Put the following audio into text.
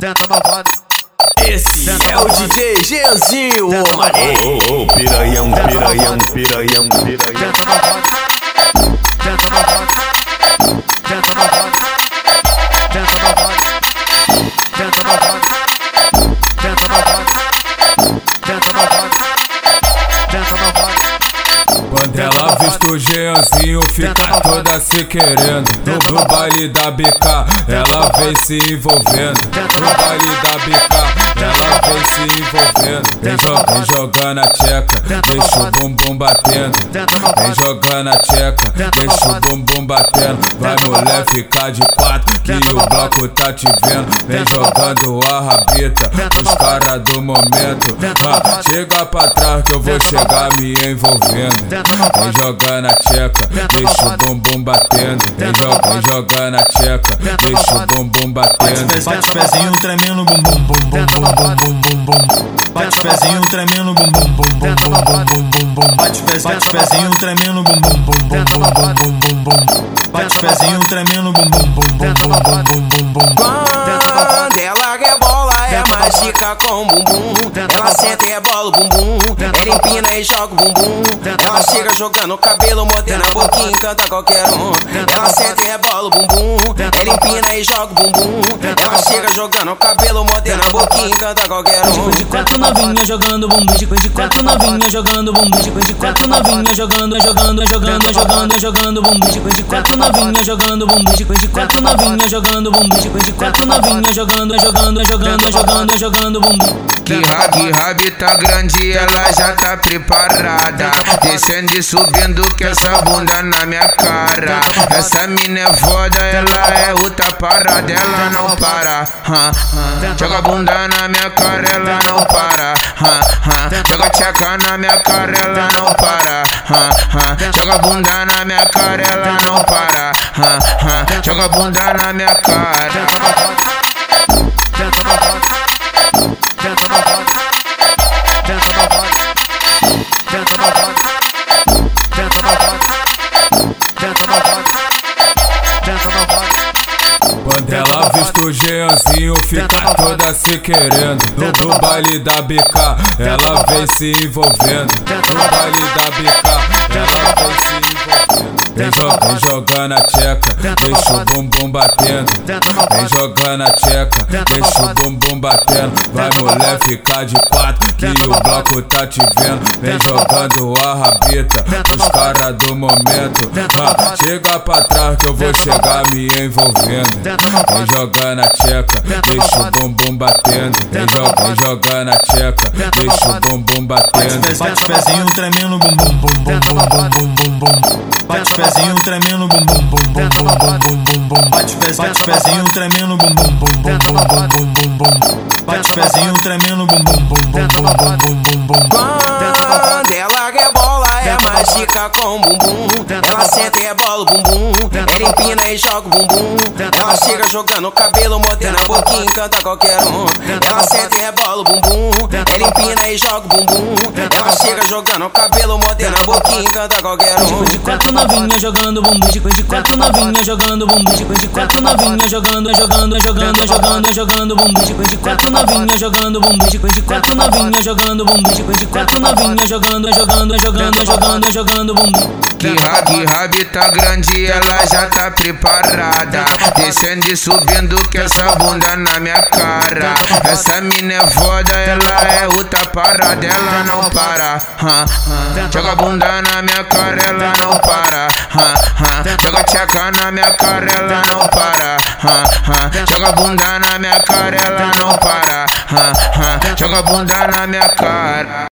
senta malvado. Esse é o. DJ Genzinho, o oh, oh, oh, piranhão, piranhão, piranhão, piranhão. Senta malvado. Fica toda se querendo. No, baile da BK, ela vem se envolvendo. No baile da BK, ela vem se envolvendo. Vem, jo vem jogando a tcheca, deixa o bumbum batendo. Vem jogando a tcheca, deixa o bumbum batendo. Vai mulher ficar de quatro, que o bloco tá te vendo. Vem jogando a rabita, os caras do momento. Ah, chega pra trás que eu vou chegar me envolvendo. Vem jogando a tcheca, deixa o bumbum batendo. Vem, jo vem jogando a tcheca, deixa o bumbum batendo. Bate pezinho tremendo, bum bum bum bum bum bum bum bum bum. Bate pezinho tremendo, bum bum bum bum bum bum bum bum bum. Bate bate pezinho tremendo, bum bum bum bum bum bum bum bum bum. Bate pezinho tremendo, bum bum bum bum bum bum bum bum bum. Quando ela rebola, é mágica com bumbum. Ela senta e rebola o bumbum. Ela empina e joga o bumbum. Ela chega jogando o cabelo, mordendo a boquinha, encanta qualquer um. Ela senta e rebola o bumbum. Ela empina e joga o bumbum. Ela chega jogando o cabelo, mordendo a boquinha, encanta qualquer um. De quatro novinha jogando bumbum, de de quatro novinha jogando bumbum, de de quatro novinha jogando, jogando, jogando, jogando, jogando bumbum, de de quatro novinha jogando bumbum, de de quatro novinha jogando bumbum, de de quatro novinha jogando, jogando, jogando, jogando, jogando bumbum. Que rab, rab tá grande, ela já tá preparada. Descendo e subindo com essa bunda na minha cara. Essa mina é foda, ela é outra parada, ela não para. Joga a bunda na minha cara, ela não para. Joga tcheca na minha cara, ela não para. Joga a bunda na minha cara, ela não para. Joga a bunda na minha cara. Tenta. Vista o Jeanzinho, fica toda se querendo. No, no baile da BK, ela vem se envolvendo. No baile da BK, ela vem se envolvendo. Vem, jo vem jogando a tcheca, deixa o bumbum batendo. Vem jogando a tcheca, deixa o bumbum batendo. Vai mulher ficar de quatro, que o bloco tá te vendo. Vem jogando a rabita, os caras do momento. Ah, chega pra trás que eu vou chegar me envolvendo. Vem jogando a tcheca, deixa o bumbum batendo. Vem, jo vem jogando a tcheca, deixa o bumbum batendo. Bate pezinho tremendo, bum bum bum bum bum bum bum bum bum. Bate pezinho tremendo, bum bum bum bum bum bum bum bum bum. Bate pezinho tremendo, bum bum bum bum bum bum bum bum bum. Bate pezinho tremendo, bum bum bum bum bum bum bum bum bum. Quando ela rebola, é mágica com bumbum. Ela senta e rebola o bumbum. Ela empina e joga o bumbum. Ela chega jogando o cabelo, mordendo a boquinha, encanta qualquer um. Ela senta e rebola o bumbum. Ela empina e joga o bumbum. Chega jogando o cabelo, mordendo a boquinha, encanta qualquer um. De quatro novinha jogando bumbum, de de quatro novinha jogando bumbum, de de quatro novinha jogando, jogando, jogando, jogando, jogando bumbum, de de quatro novinha jogando bumbum, de de quatro novinha jogando bumbum, de de quatro novinha jogando, jogando, jogando, jogando, jogando bumbum. Que rab, rab tá grande, ela já tá preparada. Descendo e subindo com essa bunda na minha cara. Essa mina é foda, ela é outra parada, ela não para. Joga bunda na minha cara, ela não para. Joga tcheca na minha cara, ela não para. Joga bunda na minha cara, ela não para. Joga bunda na minha cara.